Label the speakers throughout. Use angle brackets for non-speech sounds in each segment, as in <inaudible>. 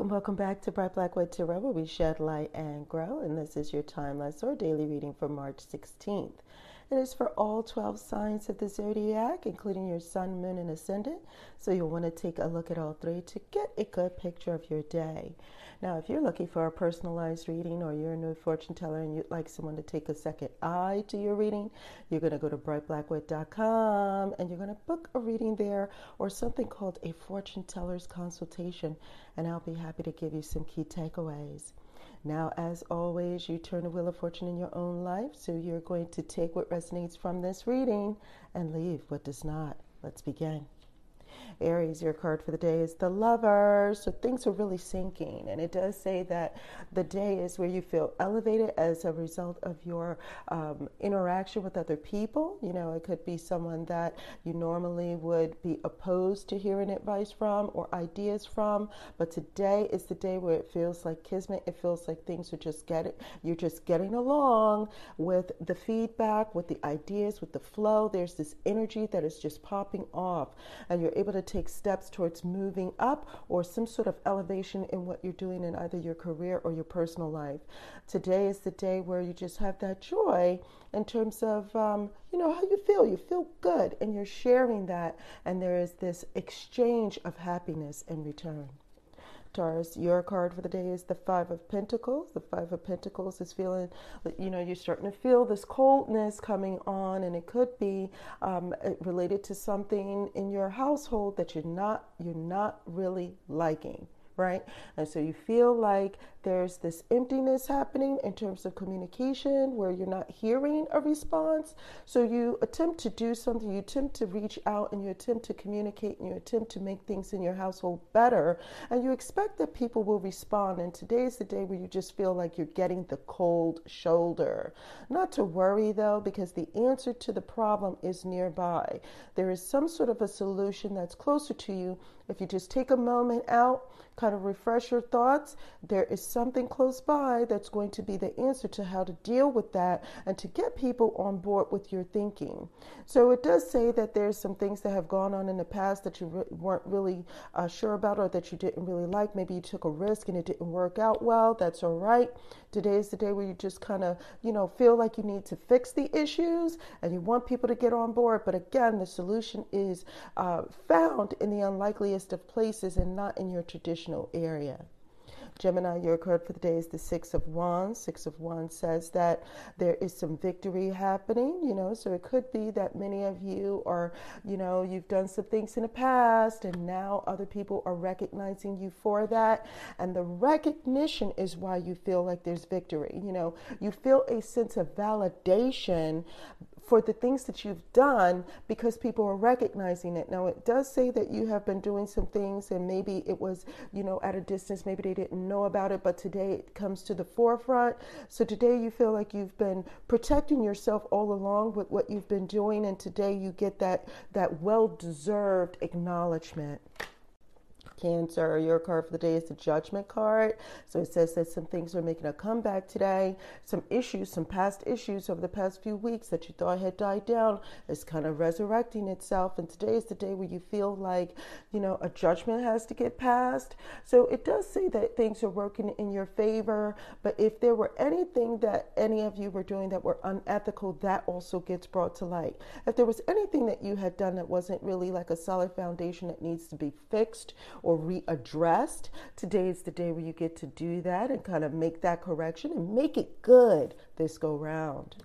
Speaker 1: Welcome, welcome back to Bright Blackwood Tarot, where we shed light and grow. And this is your timeless or daily reading for March 16th. It is for all 12 signs of the zodiac, including your sun, moon, and ascendant. So you'll want to take a look at all three to get a good picture of your day. Now, if you're looking for a personalized reading or you're a new fortune teller and you'd like someone to take a second eye to your reading, you're going to go to brightblackwood.com and you're going to book a reading there or something called a fortune teller's consultation. And I'll be happy to give you some key takeaways. Now, as always, you turn the wheel of fortune in your own life. So you're going to take what resonates from this reading and leave what does not. Let's begin. Aries, your card for the day is the lover. So things are really syncing. And it does say that the day is where you feel elevated as a result of your um, interaction with other people. You know, it could be someone that you normally would be opposed to hearing advice from or ideas from. But today is the day where it feels like kismet. It feels like things are just getting, you're just getting along with the feedback, with the ideas, with the flow. There's this energy that is just popping off. And you're able to take steps towards moving up or some sort of elevation in what you're doing in either your career or your personal life. Today is the day where you just have that joy in terms of, um, you know, how you feel. You feel good and you're sharing that, and there is this exchange of happiness in return. Taurus, your card for the day is the Five of Pentacles. The Five of Pentacles is feeling, you know, you're starting to feel this coldness coming on, and it could be um, related to something in your household that you're not, you're not really liking right? And so you feel like there's this emptiness happening in terms of communication where you're not hearing a response. So you attempt to do something, you attempt to reach out and you attempt to communicate and you attempt to make things in your household better. And you expect that people will respond. And today is the day where you just feel like you're getting the cold shoulder. Not to worry though, because the answer to the problem is nearby. There is some sort of a solution that's closer to you if you just take a moment out, kind of refresh your thoughts, there is something close by that's going to be the answer to how to deal with that and to get people on board with your thinking. So it does say that there's some things that have gone on in the past that you re- weren't really uh, sure about or that you didn't really like. Maybe you took a risk and it didn't work out well. That's all right. Today is the day where you just kind of, you know, feel like you need to fix the issues and you want people to get on board. But again, the solution is uh, found in the unlikeliest of places and not in your traditional area. Gemini, your card for the day is the Six of Wands. Six of Wands says that there is some victory happening, you know, so it could be that many of you are, you know, you've done some things in the past and now other people are recognizing you for that. And the recognition is why you feel like there's victory. You know, you feel a sense of validation for the things that you've done because people are recognizing it. Now, it does say that you have been doing some things and maybe it was, you know, at a distance, maybe they didn't know about it, but today it comes to the forefront. So today you feel like you've been protecting yourself all along with what you've been doing, and today you get that, that well deserved acknowledgement. Cancer, your card for the day is the Judgment card. So it says that some things are making a comeback today. Some issues, some past issues over the past few weeks that you thought had died down is kind of resurrecting itself. And today is the day where you feel like, you know, a judgment has to get passed. So it does say that things are working in your favor. But if there were anything that any of you were doing that were unethical, that also gets brought to light. If there was anything that you had done that wasn't really like a solid foundation that needs to be fixed or readdressed. Today is the day where you get to do that and kind of make that correction and make it good this go round.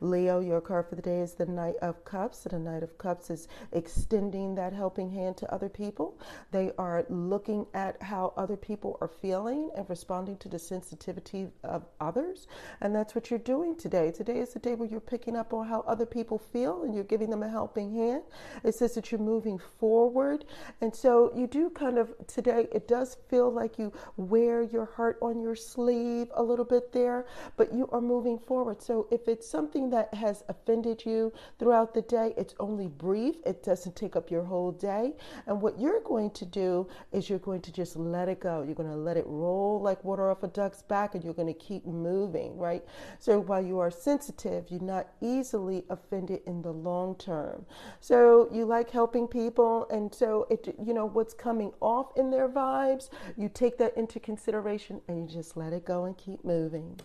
Speaker 1: Leo, your card for the day is the Knight of Cups. The Knight of Cups is extending that helping hand to other people. They are looking at how other people are feeling and responding to the sensitivity of others. And that's what you're doing today. Today is the day where you're picking up on how other people feel and you're giving them a helping hand. It says that you're moving forward. And so you do kind of today, it does feel like you wear your heart on your sleeve a little bit there, but you are moving forward. So if it's something something that has offended you throughout the day, it's only brief, it doesn't take up your whole day. And what you're going to do is you're going to just let it go. You're going to let it roll like water off a duck's back and you're going to keep moving, right? So while you are sensitive, you're not easily offended in the long term. So you like helping people. And so it, you know, what's coming off in their vibes, you take that into consideration and you just let it go and keep moving.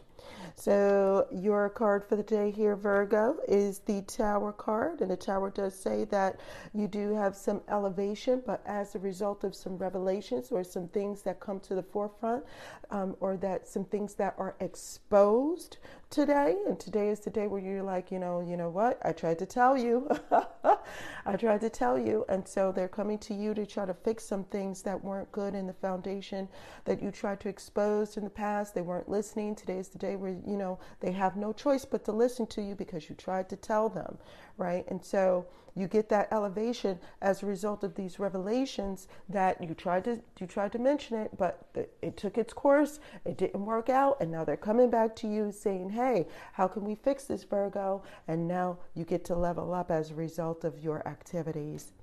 Speaker 1: So, your card for the day here, Virgo, is the Tower card. And the Tower does say that you do have some elevation, but as a result of some revelations or some things that come to the forefront, um, or that some things that are exposed today. And today is the day where you're like, you know, you know what? I tried to tell you. <laughs> I tried to tell you. And so they're coming to you to try to fix some things that weren't good in the foundation that you tried to expose in the past. They weren't listening. Today is the day where, you know, they have no choice but to listen to you because you tried to tell them, right? And so you get that elevation as a result of these revelations that you tried to you tried to mention it but it took its course it didn't work out and now they're coming back to you saying hey how can we fix this virgo and now you get to level up as a result of your activities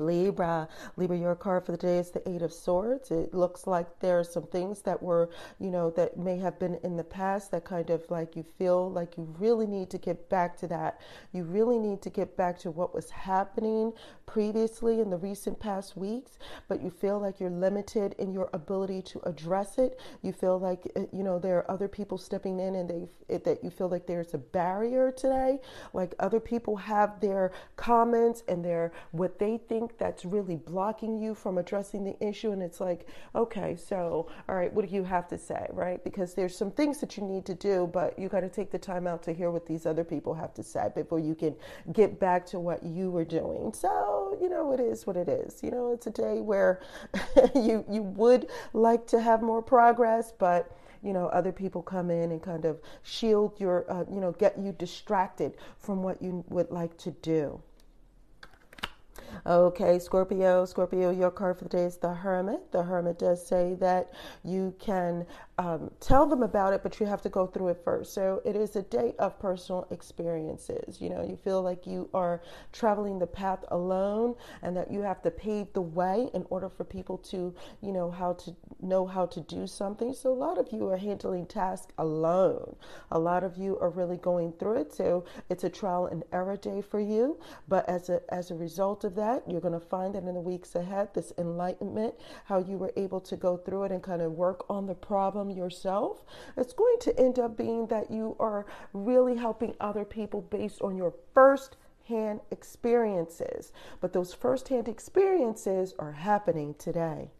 Speaker 1: Libra. Libra, your card for the day is the Eight of Swords. It looks like there are some things that were, you know, that may have been in the past that kind of like you feel like you really need to get back to that. You really need to get back to what was happening previously in the recent past weeks, but you feel like you're limited in your ability to address it. You feel like, uh, you know, there are other people stepping in and they, that you feel like there's a barrier today. Like other people have their comments and their, what they think that's really blocking you from addressing the issue. And it's like, okay, so, all right, what do you have to say, right? Because there's some things that you need to do, but you got to take the time out to hear what these other people have to say before you can get back to what you were doing. So, you know, it is what it is. You know, it's a day where <laughs> you, you would like to have more progress, but you know other people come in and kind of shield your uh, you know get you distracted from what you would like to do Okay, Scorpio, Scorpio, your card for the day is the Hermit. The Hermit does say that you can um, tell them about it, but you have to go through it first. So it is a day of personal experiences. You know, you feel like you are traveling the path alone and that you have to pave the way in order for people to, you know, how to know how to do something. So a lot of you are handling tasks alone. A lot of you are really going through it. So it's a trial and error day for you. But as a as a result of that, you're going to find that in the weeks ahead, this enlightenment, how you were able to go through it and kind of work on the problem yourself, it's going to end up being that you are really helping other people based on your first hand experiences. But those first hand experiences are happening today.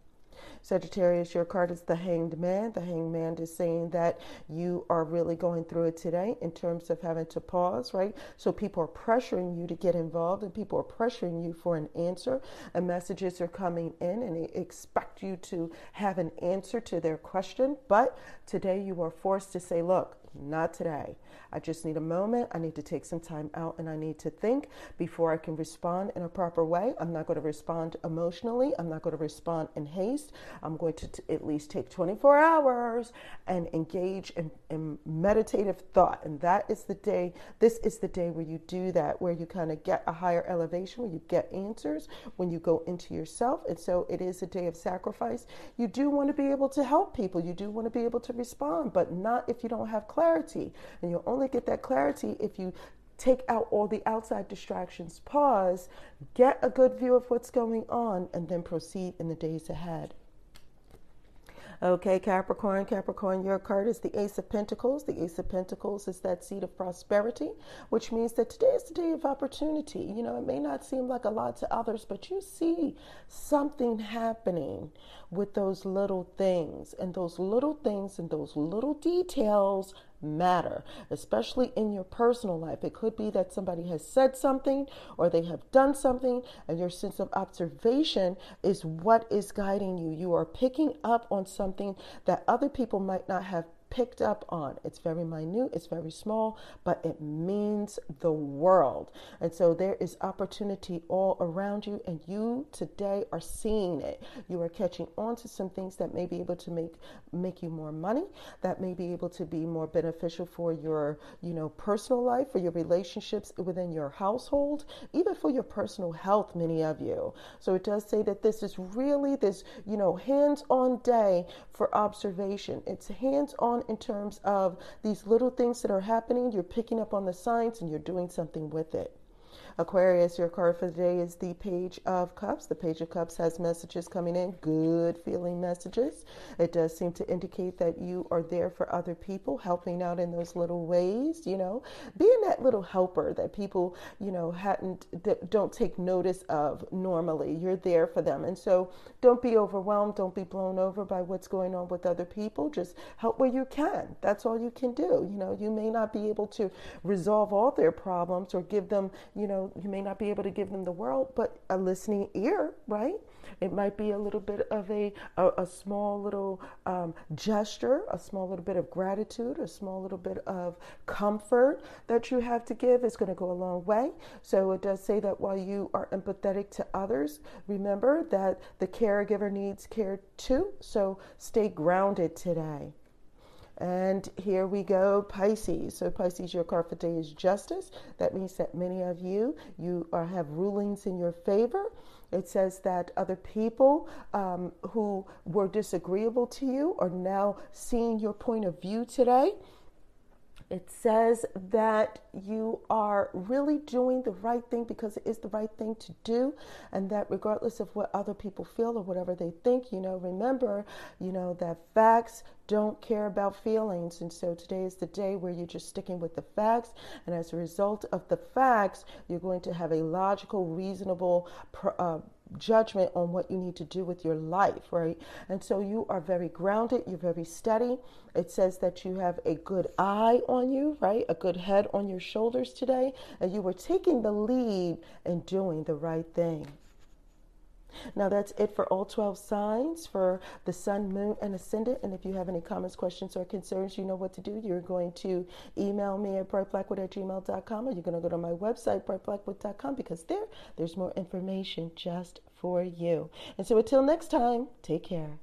Speaker 1: Sagittarius, your card is the hanged man. The hanged man is saying that you are really going through it today in terms of having to pause, right? So people are pressuring you to get involved and people are pressuring you for an answer. And messages are coming in and they expect you to have an answer to their question. But today you are forced to say, look, not today. I just need a moment. I need to take some time out and I need to think before I can respond in a proper way. I'm not going to respond emotionally. I'm not going to respond in haste. I'm going to t- at least take 24 hours and engage in, in meditative thought. And that is the day, this is the day where you do that, where you kind of get a higher elevation, where you get answers, when you go into yourself. And so it is a day of sacrifice. You do want to be able to help people, you do want to be able to respond, but not if you don't have clarity. And you'll only get that clarity if you take out all the outside distractions, pause, get a good view of what's going on, and then proceed in the days ahead. Okay, Capricorn, Capricorn, your card is the Ace of Pentacles. The Ace of Pentacles is that seed of prosperity, which means that today is the day of opportunity. You know, it may not seem like a lot to others, but you see something happening with those little things, and those little things and those little details matter, especially in your personal life. It could be that somebody has said something or they have done something, and your sense of observation is what is guiding you. You are picking up on something that other people might not have picked up on. It's very minute, it's very small, but it means the world. And so there is opportunity all around you, and you today are seeing it. You are catching on to some things that may be able to make make you more money, that may be able to be more beneficial for your, you know, personal life, for your relationships within your household, even for your personal health, many of you. So it does say that this is really this, you know, hands-on day for observation. It's hands-on in terms of these little things that are happening. You're picking up on the signs and you're doing something with it. Aquarius, your card for the day is the Page of Cups. The Page of Cups has messages coming in, good feeling messages. It does seem to indicate that you are there for other people, helping out in those little ways, you know, being that little helper that people, you know, hadn't, that don't take notice of normally. You're there for them. And so don't be overwhelmed. Don't be blown over by what's going on with other people. Just help where you can. That's all you can do. You know, you may not be able to resolve all their problems or give them, you know, you may not be able to give them the world, but a listening ear, right? It might be a little bit of a a, a small little um, gesture, a small little bit of gratitude, a small little bit of comfort that you have to give is going to go a long way. So it does say that while you are empathetic to others, remember that the caregiver needs care too. So stay grounded today. And here we go, Pisces. So Pisces, your card for today is justice. That means that many of you, you are, have rulings in your favor. It says that other people um, who were disagreeable to you are now seeing your point of view today. It says that you are really doing the right thing because it is the right thing to do, and that regardless of what other people feel or whatever they think, you know, remember, you know, that facts don't care about feelings. And so today is the day where you're just sticking with the facts. And as a result of the facts, you're going to have a logical, reasonable, uh, judgment on what you need to do with your life, right? And so you are very grounded, you're very steady. It says that you have a good eye on you, right? A good head on your shoulders today, and you were taking the lead and doing the right thing. Now that's it for all 12 signs for the sun, moon, and ascendant. And if you have any comments, questions, or concerns, you know what to do. You're going to email me at brightblackwood at gmail.com or you're going to go to my website, brightblackwood.com, because there, there's more information just for you. And so until next time, take care.